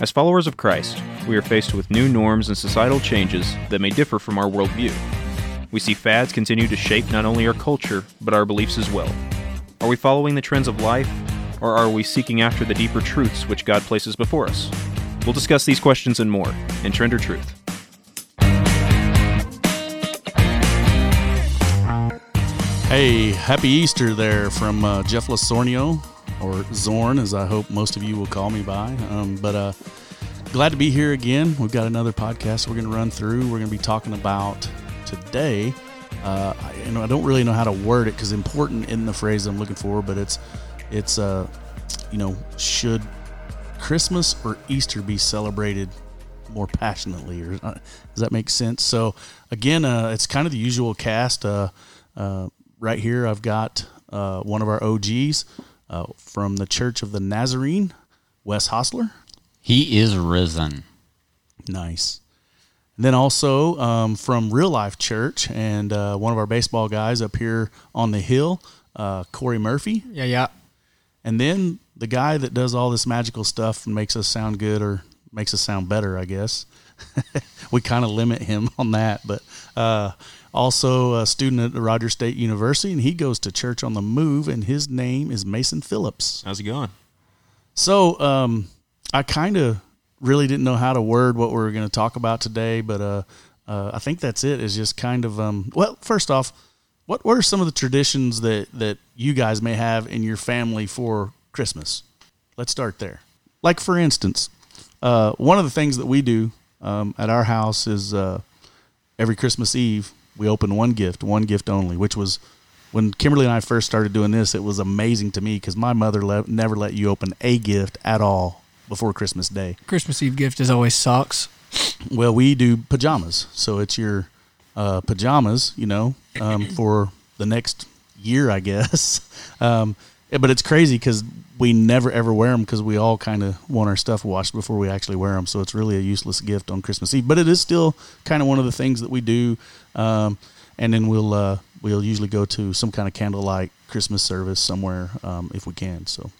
As followers of Christ, we are faced with new norms and societal changes that may differ from our worldview. We see fads continue to shape not only our culture, but our beliefs as well. Are we following the trends of life, or are we seeking after the deeper truths which God places before us? We'll discuss these questions and more in Trend or Truth. Hey, happy Easter there from uh, Jeff Lasornio, or Zorn, as I hope most of you will call me by. Um, but uh, glad to be here again. We've got another podcast we're going to run through. We're going to be talking about today. Uh, I, you know, I don't really know how to word it because important in the phrase I'm looking for, but it's it's uh, you know, should Christmas or Easter be celebrated more passionately, or uh, does that make sense? So again, uh, it's kind of the usual cast. Uh, uh, right here, I've got uh, one of our OGs uh, from the Church of the Nazarene, Wes Hostler. He is risen. Nice. And then also um, from Real Life Church and uh, one of our baseball guys up here on the hill, uh, Corey Murphy. Yeah, yeah. And then the guy that does all this magical stuff and makes us sound good or makes us sound better, I guess. we kind of limit him on that, but uh, also a student at Rogers State University, and he goes to church on the move, and his name is Mason Phillips. How's it going? So um, I kind of really didn't know how to word what we are going to talk about today, but uh, uh, I think that's it. Is just kind of um, well, first off, what what are some of the traditions that that you guys may have in your family for Christmas? Let's start there. Like for instance, uh, one of the things that we do um, at our house is uh, every Christmas Eve we open one gift, one gift only, which was when Kimberly and I first started doing this. It was amazing to me because my mother le- never let you open a gift at all before Christmas Day. Christmas Eve gift is always socks. Well, we do pajamas, so it's your uh, pajamas, you know, um, for the next year, I guess. Um, yeah, but it's crazy because we never ever wear them because we all kind of want our stuff washed before we actually wear them. So it's really a useless gift on Christmas Eve, but it is still kind of one of the things that we do. Um, and then we'll uh, we'll usually go to some kind of candlelight Christmas service somewhere um, if we can. So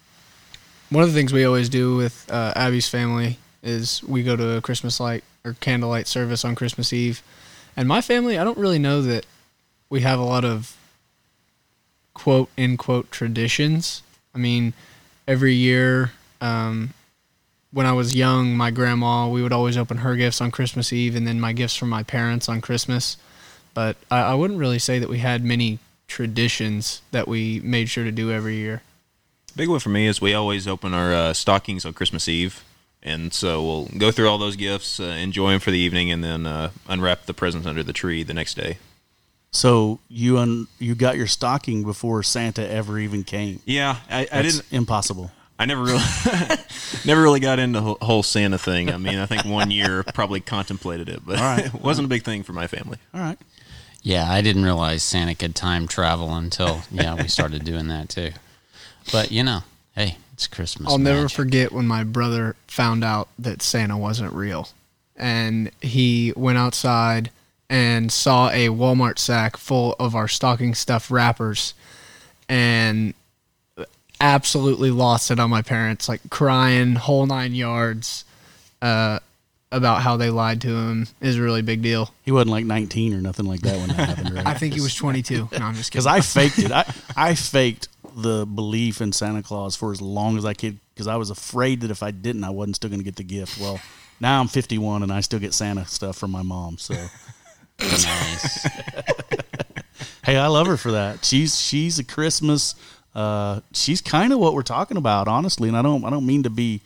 one of the things we always do with uh, Abby's family is we go to a Christmas light or candlelight service on Christmas Eve. And my family, I don't really know that we have a lot of quote in quote traditions. I mean, every year um, when I was young, my grandma, we would always open her gifts on Christmas Eve and then my gifts from my parents on Christmas. But I, I wouldn't really say that we had many traditions that we made sure to do every year. Big one for me is we always open our uh, stockings on Christmas Eve. And so we'll go through all those gifts, uh, enjoy them for the evening, and then uh, unwrap the presents under the tree the next day. So you un, you got your stocking before Santa ever even came. Yeah, I, I didn't. Impossible. I never really, never really got into the whole Santa thing. I mean, I think one year probably contemplated it, but right. it wasn't a big thing for my family. All right. Yeah, I didn't realize Santa could time travel until yeah we started doing that too. But you know, hey, it's Christmas. I'll never forget when my brother found out that Santa wasn't real, and he went outside and saw a Walmart sack full of our stocking stuff wrappers, and absolutely lost it on my parents, like crying whole nine yards. Uh, about how they lied to him is a really big deal. He wasn't like 19 or nothing like that when that happened, right? I think he was 22. No, I'm just kidding. Because I faked it. I, I faked the belief in Santa Claus for as long as I could because I was afraid that if I didn't, I wasn't still going to get the gift. Well, now I'm 51 and I still get Santa stuff from my mom. So, nice. hey, I love her for that. She's she's a Christmas. Uh, she's kind of what we're talking about, honestly. And I don't I don't mean to be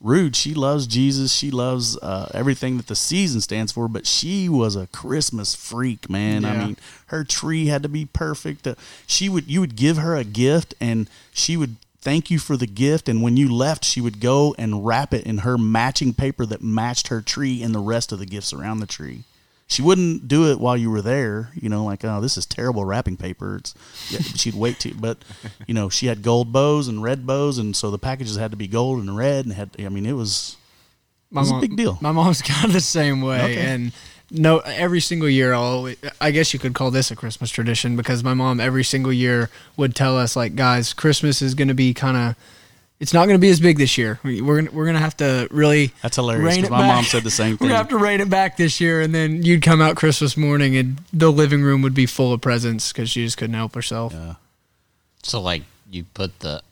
rude. She loves Jesus. She loves uh, everything that the season stands for. But she was a Christmas freak, man. I mean, her tree had to be perfect. Uh, she would you would give her a gift, and she would thank you for the gift. And when you left, she would go and wrap it in her matching paper that matched her tree and the rest of the gifts around the tree. She wouldn't do it while you were there, you know, like, oh, this is terrible wrapping paper. It's, yeah, she'd wait to, but, you know, she had gold bows and red bows, and so the packages had to be gold and red, and had, I mean, it was, my It's a big deal. My mom's kind of the same way, Okay. and no, every single year, I'll. I guess you could call this a Christmas tradition because my mom every single year would tell us like, guys, Christmas is going to be kind of it's not going to be as big this year. We- We're gonna we're gonna have to really That's hilarious. rein 'cause it My back. mom said the same thing. We're gonna have to rein it back this year, and then you'd come out Christmas morning, and the living room would be full of presents because she just couldn't help herself. Yeah. So like you put the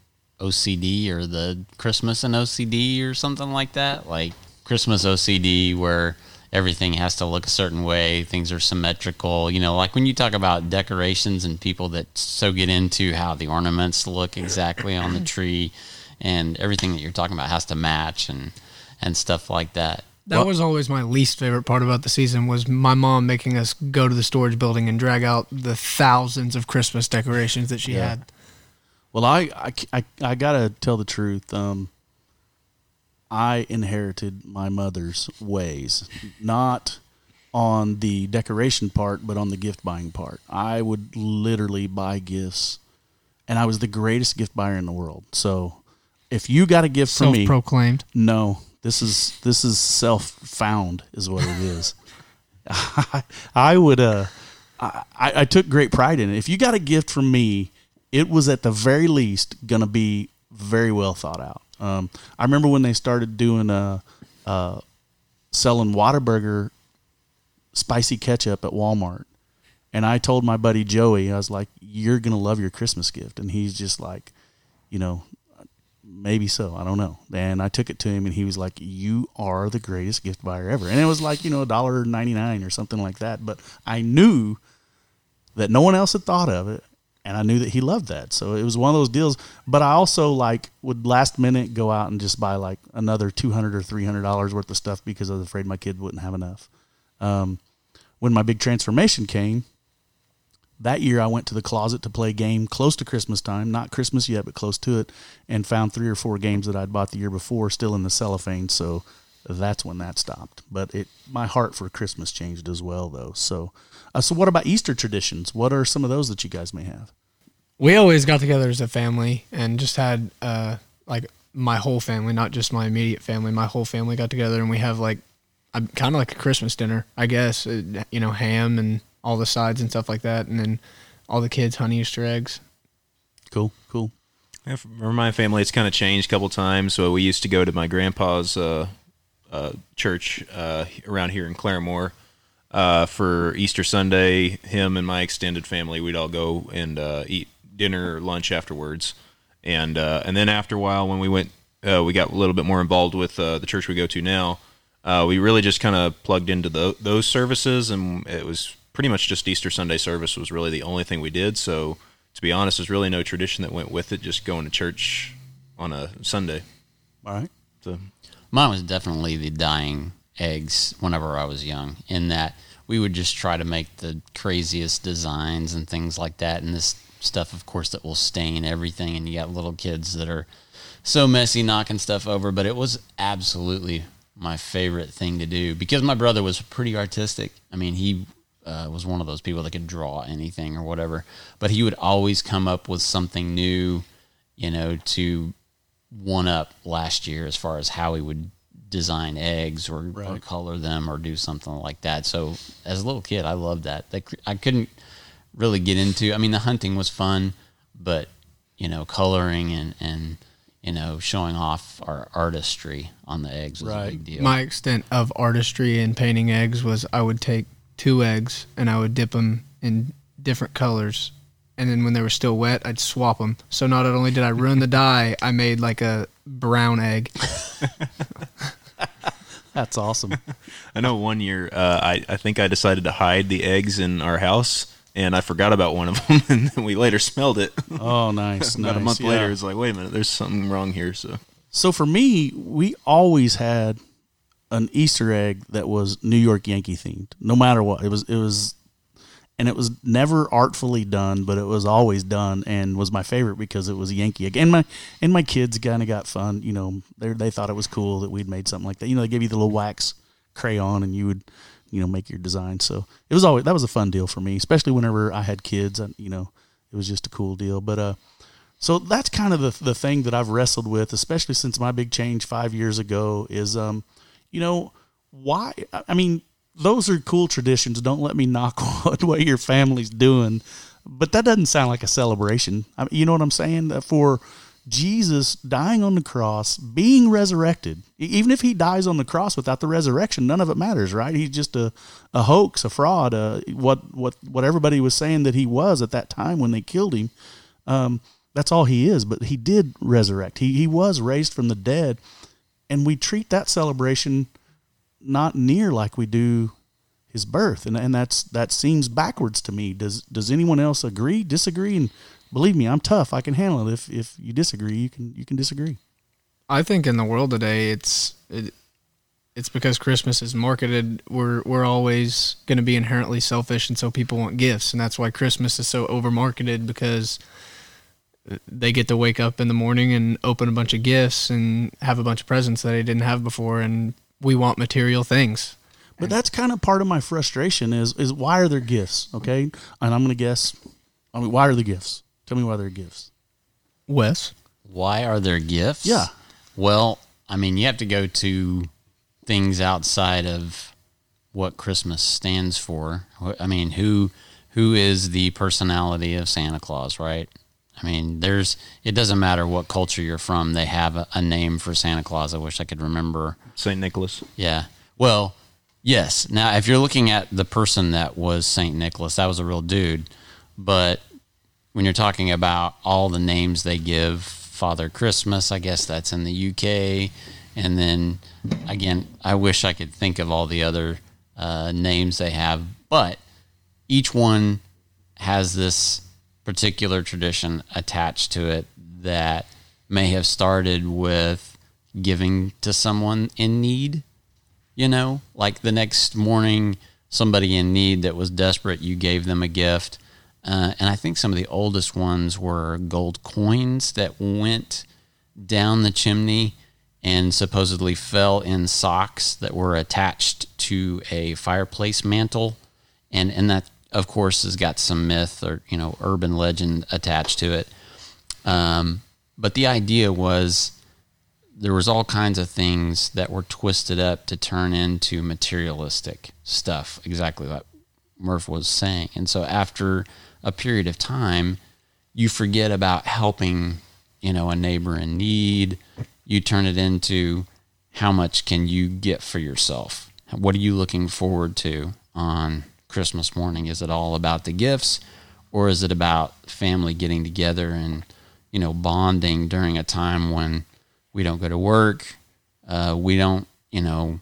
OCD or the Christmas and OCD or something like that, like Christmas OCD where everything has to look a certain way, things are symmetrical. You know, like when you talk about decorations and people that so get into how the ornaments look exactly on the tree, and everything that you're talking about has to match and and stuff like that. That was always my least favorite part about the season was my mom making us go to the storage building and drag out the thousands of Christmas decorations that she Yeah. had. Well, I, I, I, I gotta tell the truth. Um, I inherited my mother's ways, not on the decoration part, but on the gift buying part. I would literally buy gifts, and I was the greatest gift buyer in the world. So, if you got a gift from me, Self-proclaimed. no, this is this is self found, is what it is. I, I would uh, I, I took great pride in it. If you got a gift from me, it was at the very least gonna be very well thought out. Um, I remember when they started doing uh, uh, selling Whataburger spicy ketchup at Walmart. And I told my buddy Joey, I was like, "You're gonna love your Christmas gift," and he's just like, you know, maybe so. I don't know. And I took it to him, and he was like, "You are the greatest gift buyer ever." And it was like you know a dollar ninety nine or something like that. But I knew that no one else had thought of it, and I knew that he loved that. So it was one of those deals. But I also like would last minute go out and just buy like another two hundred or three hundred dollars worth of stuff because I was afraid my kid wouldn't have enough. Um, when my big transformation came, that year I went to the closet to play a game close to Christmas time, not Christmas yet, but close to it, and found three or four games that I'd bought the year before still in the cellophane. So that's when that stopped. But it, my heart for Christmas changed as well, though. So, uh, so what about Easter traditions? What are some of those that you guys may have? we always got together as a family and just had uh like my whole family not just my immediate family my whole family got together and we have like kind of like a christmas dinner i guess uh, you know ham and all the sides and stuff like that and then all the kids hunt easter eggs Cool, cool. Yeah, For my family, it's kind of changed a couple times. So we used to go to my grandpa's uh, uh, church uh, around here in Claremore uh, for Easter Sunday. Him and my extended family, we'd all go and uh, eat dinner or lunch afterwards. And uh, and then after a while, when we went, uh, we got a little bit more involved with uh, the church we go to now. Uh, we really just kind of plugged into tho- those services, and it was pretty much just Easter Sunday service was really the only thing we did. So to be honest, there's really no tradition that went with it. Just going to church on a Sunday. All right. So Mine was definitely the dyeing eggs whenever I was young, in that we would just try to make the craziest designs and things like that. And this stuff, of course, that will stain everything. And you got little kids that are so messy knocking stuff over. But it was absolutely my favorite thing to do because my brother was pretty artistic. I mean, he uh, was one of those people that could draw anything or whatever, but he would always come up with something new, you know, to one up last year as far as how he would design eggs or, or color them or do something like that. So as a little kid, I loved that. They, cr- I couldn't really get into. I mean, the hunting was fun, but you know, coloring and and you know, showing off our artistry on the eggs was a big deal. my extent of artistry in painting eggs was i would take two eggs and i would dip them in different colors and then when they were still wet i'd swap them so not only did i ruin the dye i made like a brown egg That's awesome. I know one year, uh, I I think I decided to hide the eggs in our house, and I forgot about one of them, and then we later smelled it. Oh, nice. About nice. a month Yeah. later, it's like, wait a minute, there's something wrong here. So So for me, we always had an Easter egg that was New York Yankee themed. No matter what, it was it was, and it was never artfully done, but it was always done, and was my favorite because it was Yankee again. My and my kids kind of got fun. You know, they they thought it was cool that we'd made something like that. You know, they gave you the little wax crayon, and you would you know make your design. So it was always that was a fun deal for me, especially whenever I had kids. And you know, it was just a cool deal. But uh. So that's kind of the the thing that I've wrestled with, especially since my big change five years ago. Is um, you know, why? I- mean, those are cool traditions. Don't let me knock what what your family's doing, but that doesn't sound like a celebration. I mean, you know what I'm saying? For Jesus dying on the cross, being resurrected. Even if he dies on the cross without the resurrection, none of it matters, right? He's just a, a hoax, a fraud, uh, what what what everybody was saying that he was at that time when they killed him. Um, that's all he is. But he did resurrect. He he was raised from the dead, and we treat that celebration not near like we do his birth, and and that's that seems backwards to me. Does does anyone else agree, disagree? And believe me, I'm tough. I can handle it. If if you disagree, you can you can disagree. I think in the world today, it's it, it's because Christmas is marketed. We're we're always going to be inherently selfish, and so people want gifts, and that's why Christmas is so over marketed because they get to wake up in the morning and open a bunch of gifts and have a bunch of presents that they didn't have before, and we want material things. But that's kind of part of my frustration is is why are there gifts? Okay, and I'm going to guess. I mean, why are the gifts? Tell me why there are gifts. Wes, Why are there gifts? Yeah. Well, I mean, you have to go to things outside of what Christmas stands for. I mean, who who is the personality of Santa Claus, right? I mean, there's it doesn't matter what culture you're from, they have a, a name for Santa Claus. I wish I could remember. St. Nicholas. Yeah. Well, yes. Now, if you're looking at the person that was St. Nicholas, that was a real dude. But when you're talking about all the names they give, Father Christmas, I guess that's in the UK. And then again, I wish I could think of all the other uh, names they have, but each one has this particular tradition attached to it that may have started with giving to someone in need. You know, like the next morning, somebody in need that was desperate, you gave them a gift. Uh, and I think some of the oldest ones were gold coins that went down the chimney and supposedly fell in socks that were attached to a fireplace mantle. And, and that, of course, has got some myth or, you know, urban legend attached to it. Um, but the idea was there was all kinds of things that were twisted up to turn into materialistic stuff, exactly what Murph was saying. And so after a period of time, you forget about helping, you know, a neighbor in need. You turn it into how much can you get for yourself? What are you looking forward to on Christmas morning? Is it all about the gifts or is it about family getting together and, you know, bonding during a time when we don't go to work, uh, we don't, you know,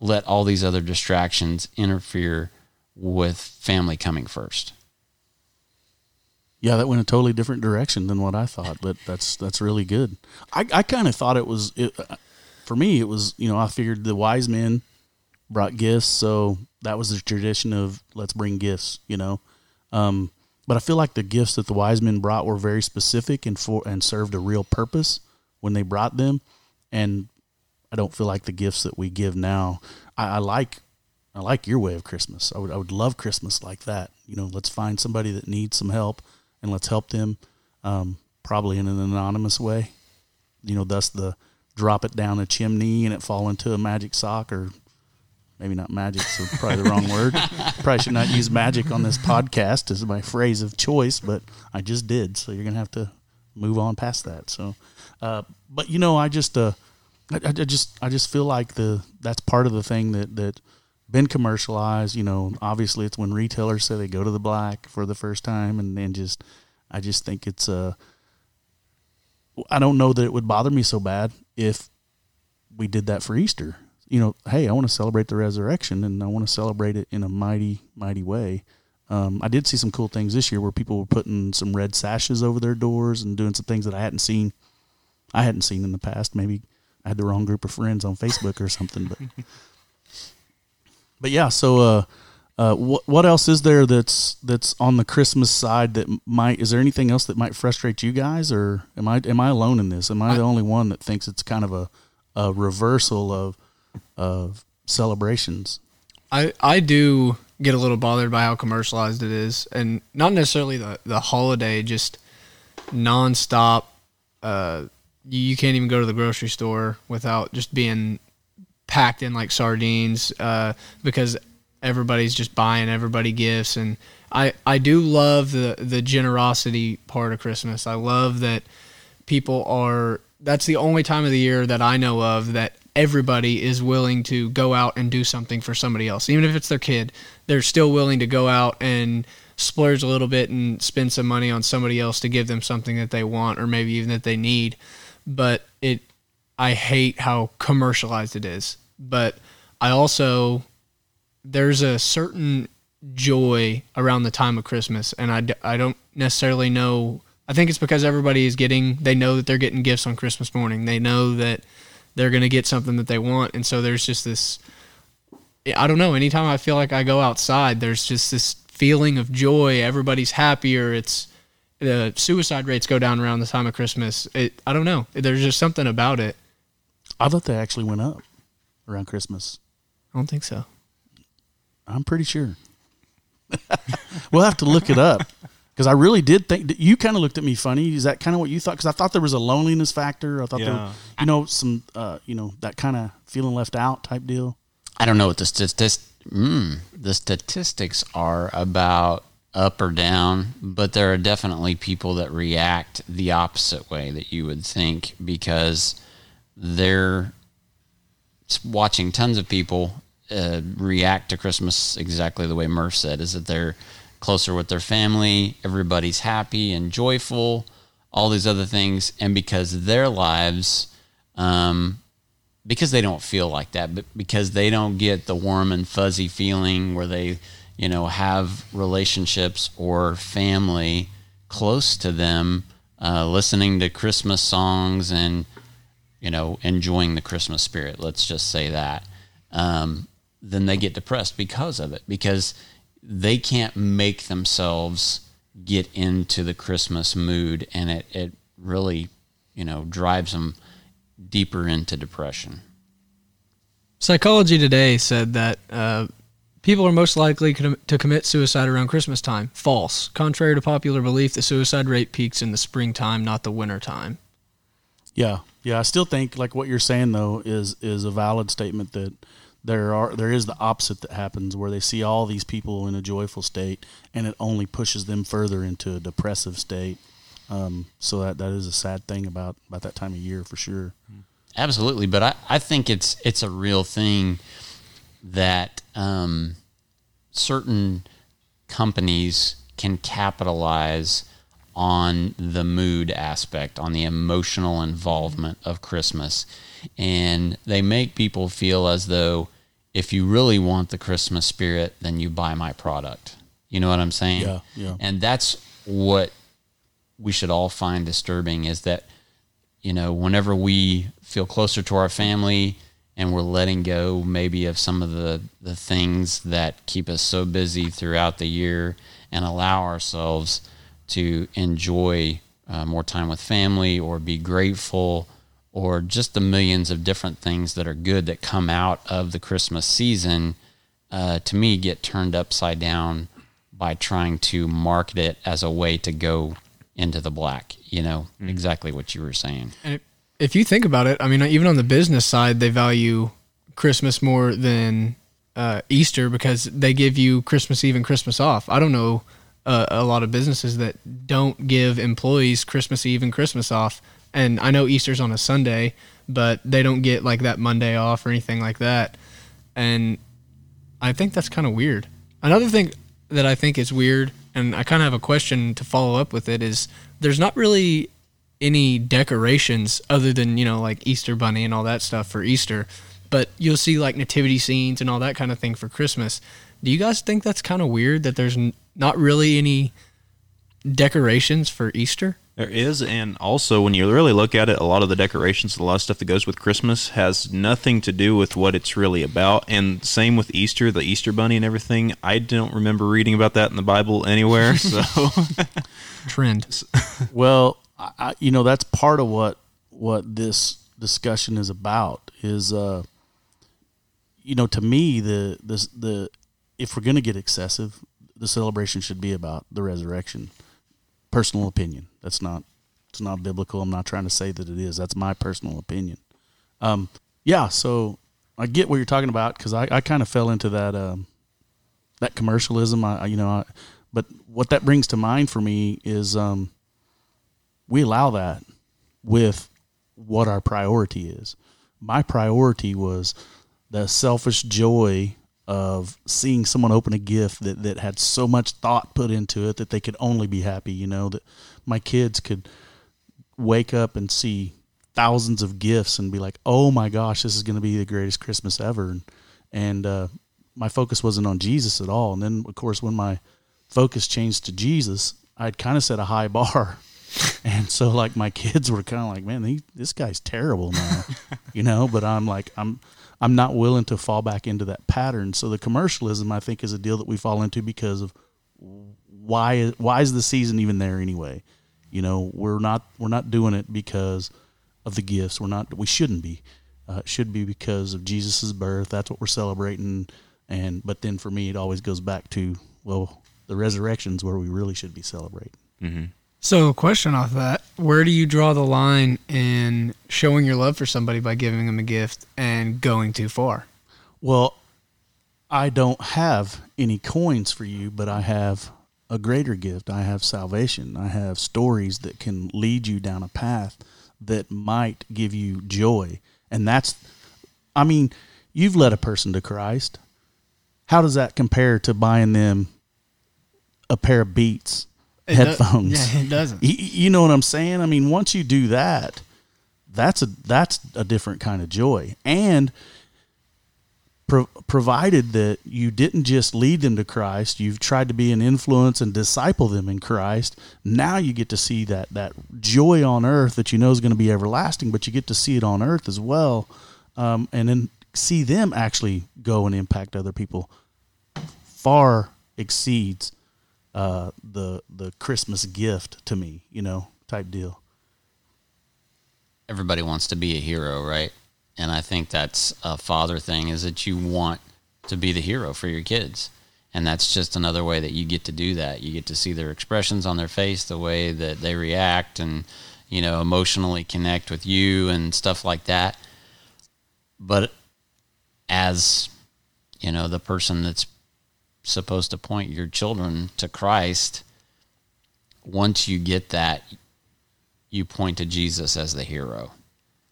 let all these other distractions interfere with family coming first. Yeah, that went a totally different direction than what I thought, but that's that's really good. I, I kind of thought it was it, uh, for me. It was you know I figured the wise men brought gifts, so that was the tradition of let's bring gifts, you know. Um, but I feel like the gifts that the wise men brought were very specific and for and served a real purpose when they brought them, and I don't feel like the gifts that we give now. I, I like I like your way of Christmas. I would I would love Christmas like that. You know, let's find somebody that needs some help and let's help them, um, probably in an anonymous way. You know, thus the drop it down a chimney and it fall into a magic sock or maybe not magic, so probably the wrong word. Probably should not use magic on this podcast as my phrase of choice, but I just did. So you're gonna have to move on past that. So, uh, but you know, I just, uh, I, I just, I just feel like the that's part of the thing that that been commercialized. You know, obviously it's when retailers say they go to the black for the first time, and then just, I just think it's uh, I don't know that it would bother me so bad if we did that for Easter. You know, hey, I want to celebrate the resurrection, and I want to celebrate it in a mighty, mighty way. Um, I did see some cool things this year where people were putting some red sashes over their doors and doing some things that I hadn't seen. I hadn't seen in the past. Maybe I had the wrong group of friends on Facebook or something, but but yeah. So, uh, uh, what what else is there that's that's on the Christmas side that might? Is there anything else that might frustrate you guys, or am I am I alone in this? Am I the only one that thinks it's kind of a a reversal of of celebrations? I I do get a little bothered by how commercialized it is, and not necessarily the the holiday, just nonstop. Uh, you, can't even go to the grocery store without just being packed in like sardines, uh, because everybody's just buying everybody gifts, and I I do love the the generosity part of Christmas. I love that people are. That's the only time of the year that I know of that everybody is willing to go out and do something for somebody else, even if it's their kid. They're still willing to go out and splurge a little bit and spend some money on somebody else to give them something that they want or maybe even that they need. But it, I hate how commercialized it is. But I also, there's a certain joy around the time of Christmas, and I, don't necessarily know. I think it's because everybody is getting, they know that they're getting gifts on Christmas morning. They know that they're going to get something that they want. And so there's just this, I don't know, anytime I feel like I go outside, there's just this feeling of joy. Everybody's happier. It's, the suicide rates go down around the time of Christmas. It, I don't know. There's just something about it. I thought they actually went up around Christmas. I don't think so. I'm pretty sure. we'll have to look it up because I really did think that you kind of looked at me funny. Is that kind of what you thought? Because I thought there was a loneliness factor. I thought there, Yeah. you know, some, uh, you know, that kind of feeling left out type deal. I don't know what the statis- mm, the statistics are about up or down, but there are definitely people that react the opposite way that you would think because they're watching tons of people uh, react to Christmas exactly the way Murph said is that they're closer with their family, everybody's happy and joyful, all these other things, and because their lives um, because they don't feel like that, but because they don't get the warm and fuzzy feeling where they, you know, have relationships or family close to them, uh, listening to Christmas songs and, you know, enjoying the Christmas spirit. Let's just say that. Um, then they get depressed because of it, because they can't make themselves get into the Christmas mood, and it, it really, you know, drives them deeper into depression. Psychology Today said that uh, people are most likely com- to commit suicide around Christmas time. False. Contrary to popular belief, the suicide rate peaks in the springtime, not the winter time. Yeah, yeah. I still think like what you're saying though is is a valid statement that there are there is the opposite that happens where they see all these people in a joyful state and it only pushes them further into a depressive state. Um, so that that is a sad thing about about that time of year for sure. Absolutely, but I, I think it's it's a real thing that um, certain companies can capitalize on the mood aspect, on the emotional involvement of Christmas, and they make people feel as though if you really want the Christmas spirit, then you buy my product. You know what I'm saying? Yeah, yeah. And that's what we should all find disturbing is that you know, whenever we feel closer to our family and we're letting go maybe of some of the, the things that keep us so busy throughout the year and allow ourselves to enjoy uh, more time with family or be grateful or just the millions of different things that are good that come out of the Christmas season, uh, to me, get turned upside down by trying to market it as a way to go into the black. You know, exactly what you were saying. And if you think about it, I mean, even on the business side, they value Christmas more than uh, Easter because they give you Christmas Eve and Christmas off. I don't know uh, a lot of businesses that don't give employees Christmas Eve and Christmas off. And I know Easter's on a Sunday, but they don't get like that Monday off or anything like that. And I think that's kind of weird. Another thing that I think is weird, and I kind of have a question to follow up with it, is there's not really any decorations other than you know like Easter bunny and all that stuff for Easter, but you'll see like nativity scenes and all that kind of thing for Christmas. Do you guys think that's kind of weird that there's n- not really any decorations for Easter? There is, and also when you really look at it, a lot of the decorations, a lot of stuff that goes with Christmas has nothing to do with what it's really about. And same with Easter, the Easter bunny and everything. I don't remember reading about that in the Bible anywhere. So Trend. Well, I, I, you know that's part of what what this discussion is about is uh you know to me the the the if we're going to get excessive the celebration should be about the resurrection personal opinion. That's not it's not biblical. I'm not trying to say that it is. That's my personal opinion. Um yeah so i get what you're talking about because I, I kind of fell into that um that commercialism. I, I you know I, but what that brings to mind for me is um we allow that with what our priority is. My priority was the selfish joy of seeing someone open a gift that, that had so much thought put into it that they could only be happy, you know, that my kids could wake up and see thousands of gifts and be like, "Oh my gosh, this is going to be the greatest Christmas ever." And, and uh, my focus wasn't on Jesus at all. And then, of course, when my focus changed to Jesus, I'd kind of set a high bar. and so, like, my kids were kind of like, "Man, he, this guy's terrible now," you know. But I'm like, I'm I'm not willing to fall back into that pattern. So the commercialism, I think, is a deal that we fall into because of why why is the season even there anyway? You know, we're not we're not doing it because of the gifts. We're not. We shouldn't be. Uh, it should be because of Jesus's birth. That's what we're celebrating. And but then for me, it always goes back to well, the resurrection's where we really should be celebrating. Mm-hmm. So, question off that: Where do you draw the line in showing your love for somebody by giving them a gift and going too far? Well, I don't have any coins for you, but I have a greater gift. I have salvation. I have stories that can lead you down a path that might give you joy. And that's, I mean, you've led a person to Christ. How does that compare to buying them a pair of Beats It do- headphones? yeah, it doesn't. You, you know what I'm saying? I mean, once you do that, that's a that's a different kind of joy. And pro- provided that you didn't just lead them to Christ, you've tried to be an influence and disciple them in Christ. Now you get to see that that joy on earth that you know is going to be everlasting, but you get to see it on earth as well, um, and then see them actually go and impact other people. Far exceeds uh, the the Christmas gift to me, you know, type deal. everybody wants to be a hero, right? And I think that's a father thing is that you want to be the hero for your kids. And that's just another way that you get to do that. You get to see their expressions on their face, the way that they react and, you know, emotionally connect with you and stuff like that. But as, you know, the person that's supposed to point your children to Christ, once you get that, you point to Jesus as the hero,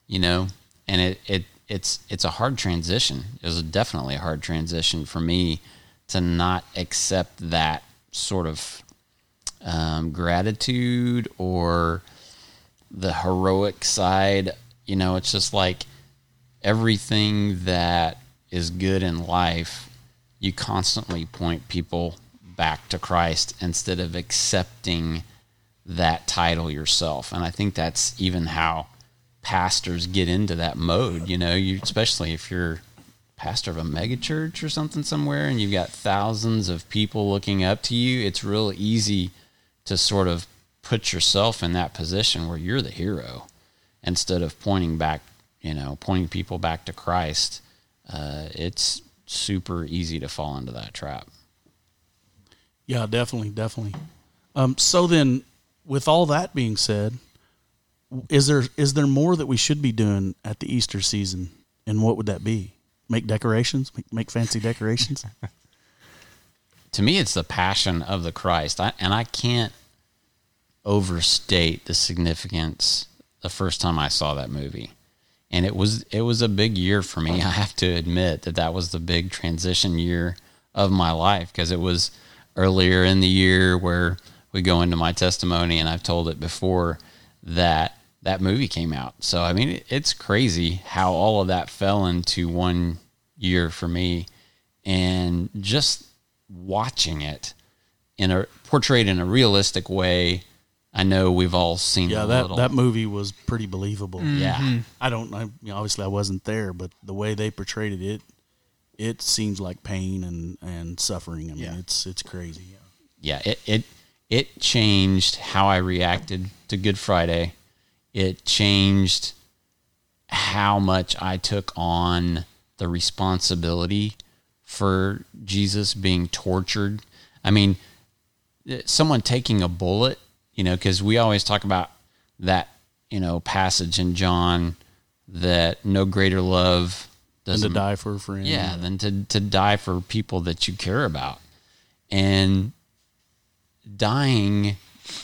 you know, and it, it it's it's a hard transition. It was definitely a hard transition for me to not accept that sort of um, gratitude or the heroic side. You know, it's just like everything that is good in life, you constantly point people back to Christ instead of accepting that title yourself. And I think that's even how pastors get into that mode. You know, you especially if you're pastor of a megachurch or something somewhere and you've got thousands of people looking up to you, it's real easy to sort of put yourself in that position where you're the hero instead of pointing back, you know, pointing people back to Christ. Uh, it's super easy to fall into that trap. Yeah, definitely, definitely. Um, so then, with all that being said, is there is there more that we should be doing at the Easter season, and what would that be? Make decorations, make, make fancy decorations. to me it's the passion of the christ I, and i can't overstate the significance the first time i saw that movie and it was it was a big year for me i have to admit that that was the big transition year of my life because it was earlier in the year where we go into my testimony and i've told it before that that movie came out so i mean it's crazy how all of that fell into one year for me and just watching it in a portrayed in a realistic way. I know we've all seen yeah, a that little. that movie was pretty believable. yeah, I don't. I, you know, obviously, I wasn't there, but the way they portrayed it, it it seems like pain and and suffering. I mean, Yeah. it's it's crazy. yeah. It it it changed how I reacted to Good Friday. It changed how much I took on the responsibility for Jesus being tortured. I mean, eh, someone taking a bullet, you know, because we always talk about that, you know, passage in John that no greater love doesn't to die for a friend. yeah, than to to die for people that you care about. And dying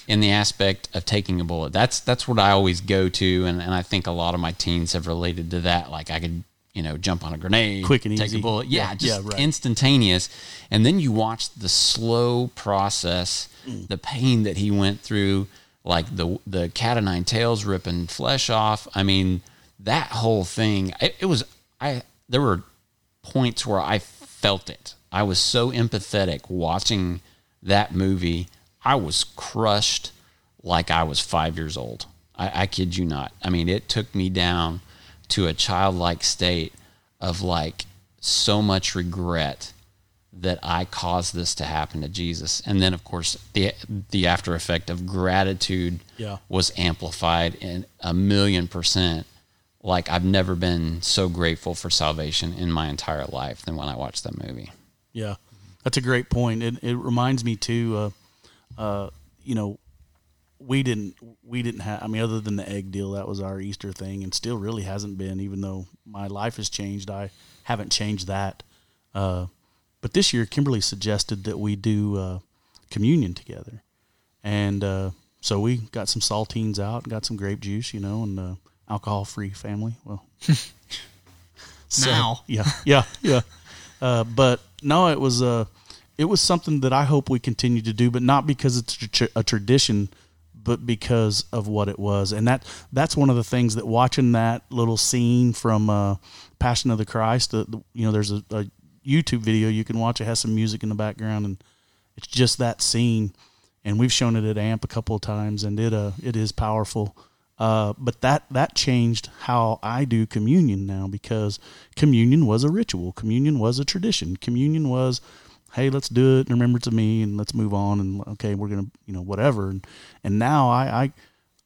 in the aspect of taking a bullet. That's that's what I always go to, and, and I think a lot of my teens have related to that. Like I could, you know, jump on a grenade, Quick and take easy. a bullet. Yeah, Yeah, just yeah, right. instantaneous. And then you watch the slow process, Mm. the pain that he went through, like the the cat o' nine tails ripping flesh off. I mean, that whole thing. It, it was I. There were points where I felt it. I was so empathetic watching that movie. I was crushed like I was five years old. I, I kid you not. I mean, it took me down to a childlike state of like so much regret that I caused this to happen to Jesus. And then of course the the after effect of gratitude Yeah. was amplified in a million percent. Like I've never been so grateful for salvation in my entire life than when I watched that movie. Yeah, that's a great point. It, it reminds me too. Uh, uh, you know, we didn't we didn't have. I mean, other than the egg deal, that was our Easter thing, and still really hasn't been. Even though my life has changed, I haven't changed that. Uh, but this year, Kimberly suggested that we do uh, communion together, and uh, so we got some saltines out, got some grape juice, you know, and uh, alcohol free family. Well, so- Now. yeah, yeah, yeah. Uh, but no, it was uh, it was something that I hope we continue to do, but not because it's a, tr- a tradition, but because of what it was, and that that's one of the things that watching that little scene from uh, Passion of the Christ, you know, there's a, a YouTube video you can watch. It has some music in the background, and it's just that scene. And we've shown it at AMP a couple of times, and it uh, it is powerful. Uh, but that that changed how I do communion now because communion was a ritual. Communion was a tradition. Communion was, hey, let's do it in remembrance of me, and let's move on. And okay, we're gonna, you know, whatever. And and now I I,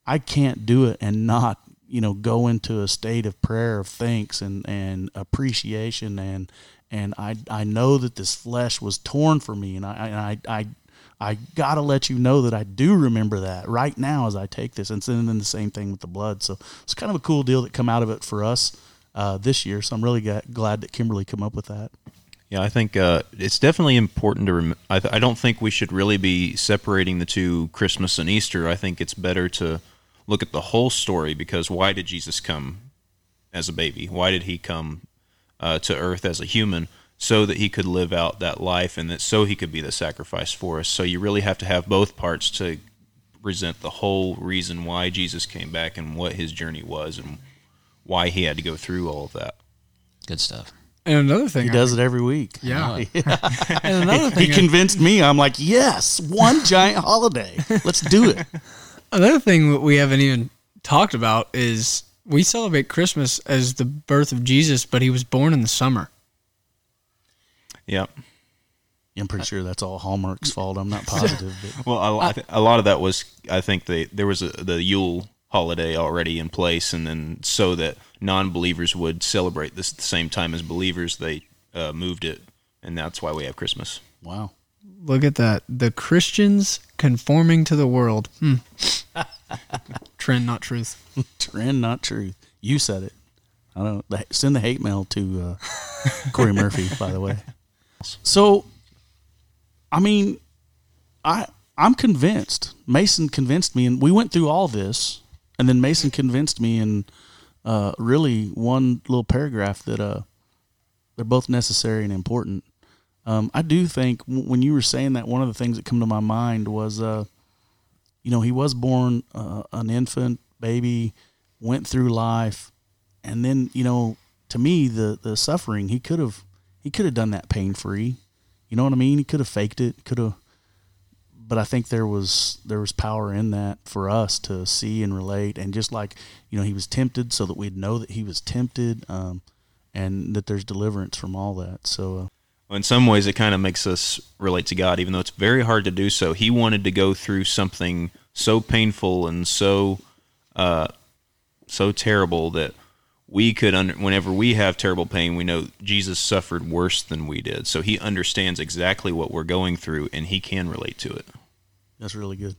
I can't do it and not you know go into a state of prayer of thanks and and appreciation and and I I know that this flesh was torn for me, and I and I I I gotta let you know that I do remember that right now as I take this, and then the same thing with the blood. So it's kind of a cool deal that come out of it for us uh, this year. So I'm really glad that Kimberly come up with that. Yeah, I think uh, it's definitely important to. Rem- I, th- I don't think we should really be separating the two, Christmas and Easter. I think it's better to look at the whole story because why did Jesus come as a baby? Why did he come uh, to earth as a human? So that he could live out that life and that so he could be the sacrifice for us. So you really have to have both parts to present the whole reason why Jesus came back and what his journey was and why he had to go through all of that. Good stuff. And another thing, He does it every week. Yeah. I And another thing, He thing, convinced me. I'm like, yes, one giant holiday. Let's do it. another thing that we haven't even talked about is we celebrate Christmas as the birth of Jesus, but he was born in the summer. Yeah. I'm pretty sure that's all Hallmark's fault. I'm not positive, but Well, a, I th- a lot of that was, I think, they, there was a, the Yule holiday already in place, and then so that non-believers would celebrate this at the same time as believers, they uh, moved it, and that's why we have Christmas. wow. Look at that. The Christians conforming to the world. Hmm. Trend, not truth. Trend, not truth. You said it. I don't know. Send the hate mail to uh, Corey Murphy, by the way. So, I mean, I I'm convinced. Mason convinced me, and we went through all this, and then Mason convinced me in uh, really one little paragraph that uh, they're both necessary and important. Um, I do think w- when you were saying that, one of the things that come to my mind was, uh, you know, he was born uh, an infant baby, went through life, and then you know, to me, the the suffering he could have he could have done that pain free. You know what I mean? He could have faked it. Could have, but I think there was there was power in that for us to see and relate, and just like you know, he was tempted, so that we'd know that he was tempted, um, and that there's deliverance from all that. So. Uh, In some ways, it kind of makes us relate to God, even though it's very hard to do so. He wanted to go through something so painful and so, uh, so terrible that we could, under, whenever we have terrible pain, we know Jesus suffered worse than we did. So he understands exactly what we're going through, and he can relate to it. That's really good.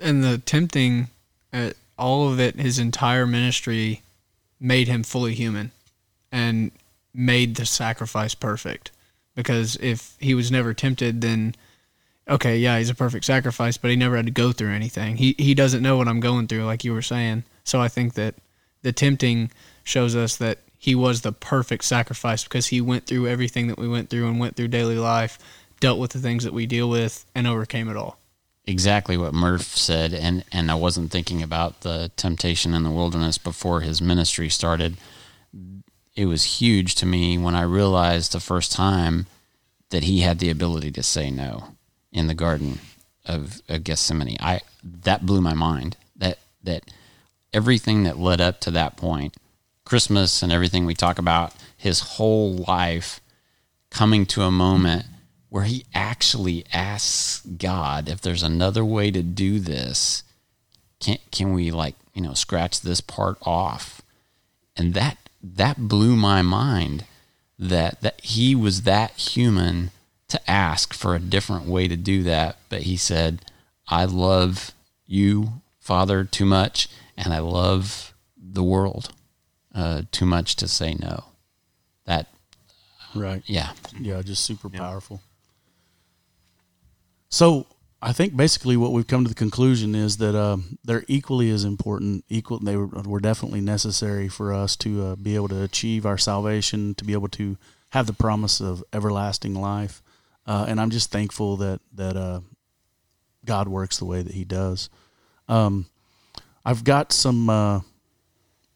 And the tempting, uh, all of it, his entire ministry made him fully human and made the sacrifice perfect. Because if he was never tempted, then okay, yeah, he's a perfect sacrifice, but he never had to go through anything. He he doesn't know what I'm going through, like you were saying. So I think that the tempting shows us that he was the perfect sacrifice because he went through everything that we went through and went through daily life, dealt with the things that we deal with, and overcame it all. Exactly what Murph said, and and I wasn't thinking about the temptation in the wilderness before his ministry started. It was huge to me when I realized the first time that he had the ability to say no in the Garden of, of Gethsemane. I that blew my mind. That that everything that led up to that point, Christmas and everything we talk about, his whole life coming to a moment where he actually asks God if there's another way to do this. Can can we like you know scratch this part off? And that that blew my mind that that he was that human to ask for a different way to do that. But he said, "I love you, Father, too much, and I love the world uh, too much to say no." That Right. yeah, Yeah, just super powerful. So I think basically what we've come to the conclusion is that um, they're equally as important. Equal, they were, were definitely necessary for us to uh, be able to achieve our salvation, to be able to have the promise of everlasting life. Uh, and I'm just thankful that that uh, God works the way that He does. Um, I've got some uh,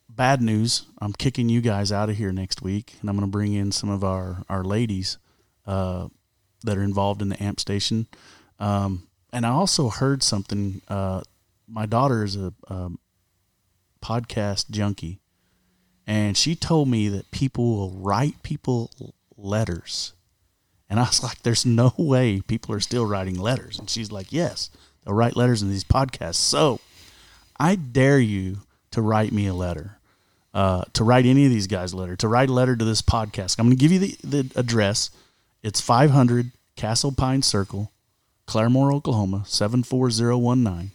bad news. I'm kicking you guys out of here next week, and I'm going to bring in some of our our ladies uh, that are involved in the amp station. Um, and I also heard something. Uh, my daughter is a, podcast junkie, and she told me that people will write people letters. And I was like, "There's no way people are still writing letters." And she's like, "Yes, they'll write letters in these podcasts." So I dare you to write me a letter, uh, to write any of these guys a letter, to write a letter to this podcast. I'm going to give you the, the address. It's 500 Castle Pine Circle, Claremore, Oklahoma, 74019.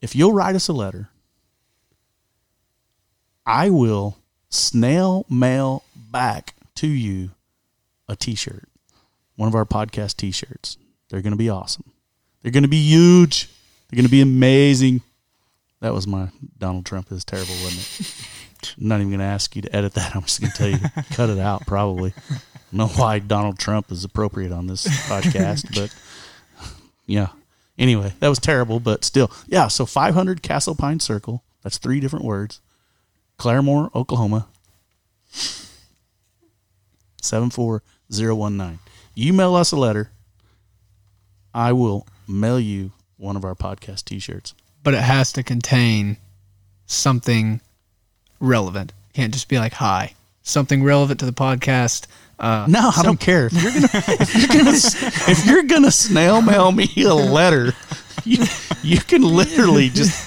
If you'll write us a letter, I will snail mail back to you a t shirt, one of our podcast t shirts. They're going to be awesome. They're going to be huge. They're going to be amazing. That was my Donald Trump is terrible, wasn't it? I'm not even going to ask you to edit that. I'm just going to tell you cut it out. Probably. I don't know why Donald Trump is appropriate on this podcast, but yeah. Anyway, that was terrible, but still, yeah. So 500 Castle Pine Circle. That's three different words. Claremore, Oklahoma. 74019. You mail us a letter. I will mail you one of our podcast t-shirts. But it has to contain something relevant. Can't just be like hi. Something relevant to the podcast. Uh, No, I don't care. If you're gonna if you're gonna if you're gonna snail mail me a letter, you you can literally just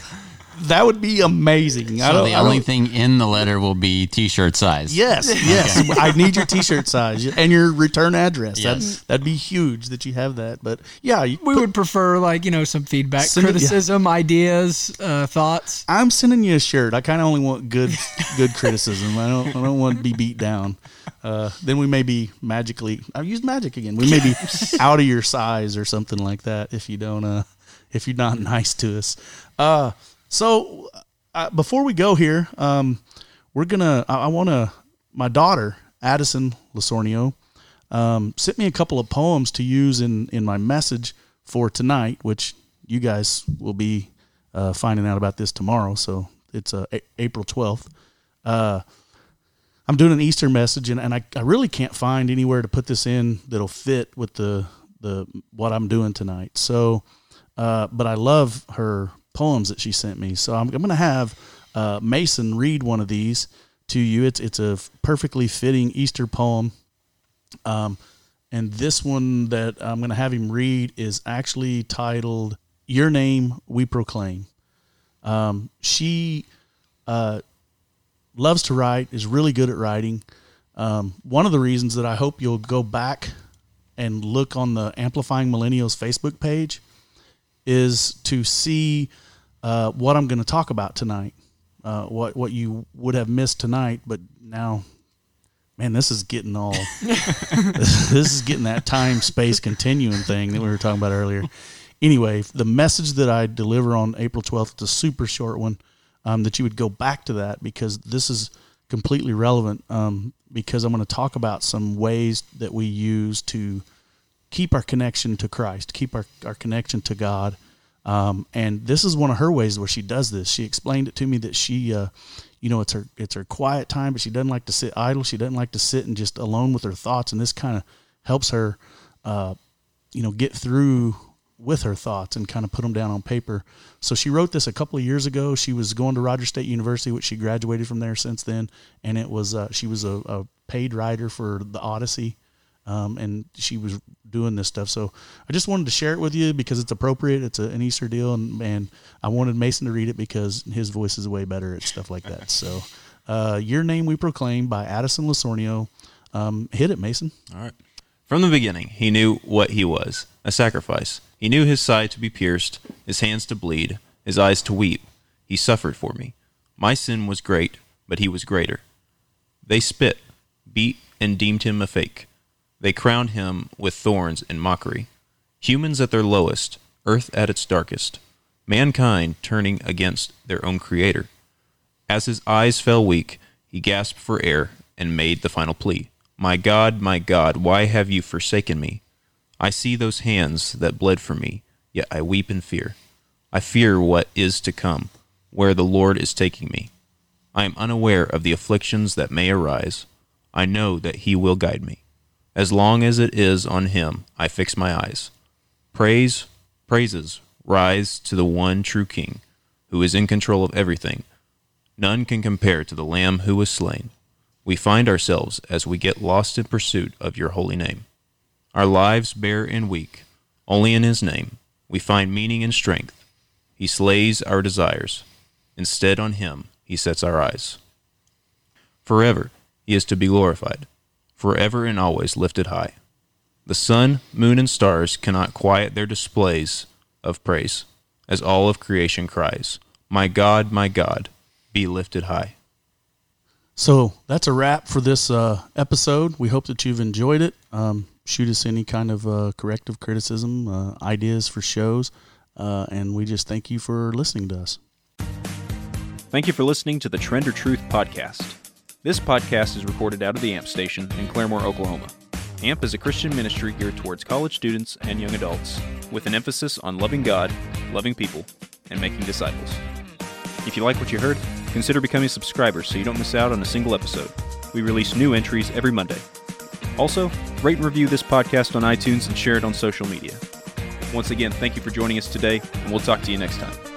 that would be amazing. I So don't, the I only don't- thing in the letter will be T-shirt size. Yes, yes. I need your T-shirt size and your return address. Yes. That, that'd be huge that you have that. But yeah, you we put- would prefer like you know some feedback, Send it- yeah. criticism, ideas, uh, thoughts. I'm sending you a shirt. I kind of only want good good criticism. I don't I don't want to be beat down. Uh, then we may be magically. I've used magic again. We may be out of your size or something like that if you don't. Uh, if you're not nice to us. Uh, so uh, before we go here, um, we're gonna. I, I want to. My daughter Addison Lasornio um, sent me a couple of poems to use in in my message for tonight, which you guys will be uh, finding out about this tomorrow. So it's uh, A- April twelfth. Uh, I'm doing an Easter message, and, and I, I really can't find anywhere to put this in that'll fit with the the what I'm doing tonight. So, uh, but I love her poems that she sent me. So I'm, I'm going to have uh, Mason read one of these to you. It's it's a perfectly fitting Easter poem. Um, and this one that I'm going to have him read is actually titled "Your Name We Proclaim." Um, she uh, loves to write, is really good at writing. Um, one of the reasons that I hope you'll go back and look on the Amplifying Millennials Facebook page is to see uh, what I'm going to talk about tonight. Uh, what what you would have missed tonight, but now man, this is getting all this is getting that time space continuum thing that we were talking about earlier. Anyway, the message that I deliver on April 12th, it's a super short one, um, that you would go back to that because this is completely relevant. Um, because I'm going to talk about some ways that we use to keep our connection to Christ, keep our, our connection to God. Um, and this is one of her ways where she does this. She explained it to me that she, uh, you know, it's her it's her quiet time, but she doesn't like to sit idle. She doesn't like to sit and just alone with her thoughts. And this kind of helps her, uh, you know, get through with her thoughts and kind of put them down on paper. So she wrote this a couple of years ago. She was going to Rogers State University, which she graduated from there since then, and it was uh, she was a, a, paid writer for the Odyssey, um, and she was doing this stuff. So I just wanted to share it with you because it's appropriate. It's a, an Easter deal, and, and I wanted Mason to read it because his voice is way better at stuff like that. So, uh, Your Name We Proclaim by Addison Lasornio. Um, hit it, Mason. All right. From the beginning, he knew what he was a sacrifice. He knew his side to be pierced, his hands to bleed, his eyes to weep. He suffered for me. My sin was great, but he was greater. They spit, beat, and deemed him a fake. They crowned him with thorns and mockery. Humans at their lowest, earth at its darkest, mankind turning against their own creator. As his eyes fell weak, he gasped for air and made the final plea My God, my God, why have you forsaken me? I see those hands that bled for me, yet I weep in fear. I fear what is to come, where the Lord is taking me. I am unaware of the afflictions that may arise. I know that He will guide me. As long as it is on Him, I fix my eyes. Praise, praises, rise to the one true King, who is in control of everything. None can compare to the Lamb who was slain. We find ourselves as we get lost in pursuit of your holy name. Our lives bare and weak, only in His name we find meaning and strength. He slays our desires. Instead, on Him He sets our eyes. Forever He is to be glorified, forever and always lifted high. The sun, moon, and stars cannot quiet their displays of praise, as all of creation cries, My God, my God, be lifted high. So that's a wrap for this uh, episode. We hope that you've enjoyed it. Um, shoot us any kind of uh, corrective criticism, uh, ideas for shows, uh, and we just thank you for listening to us. Thank you for listening to the Trend or Truth podcast. This podcast is recorded out of the AMP station in Claremore, Oklahoma. AMP is a Christian ministry geared towards college students and young adults, with an emphasis on loving God, loving people, and making disciples. If you like what you heard, consider becoming a subscriber so you don't miss out on a single episode. We release new entries every Monday. Also, rate and review this podcast on iTunes and share it on social media. Once again, thank you for joining us today, and we'll talk to you next time.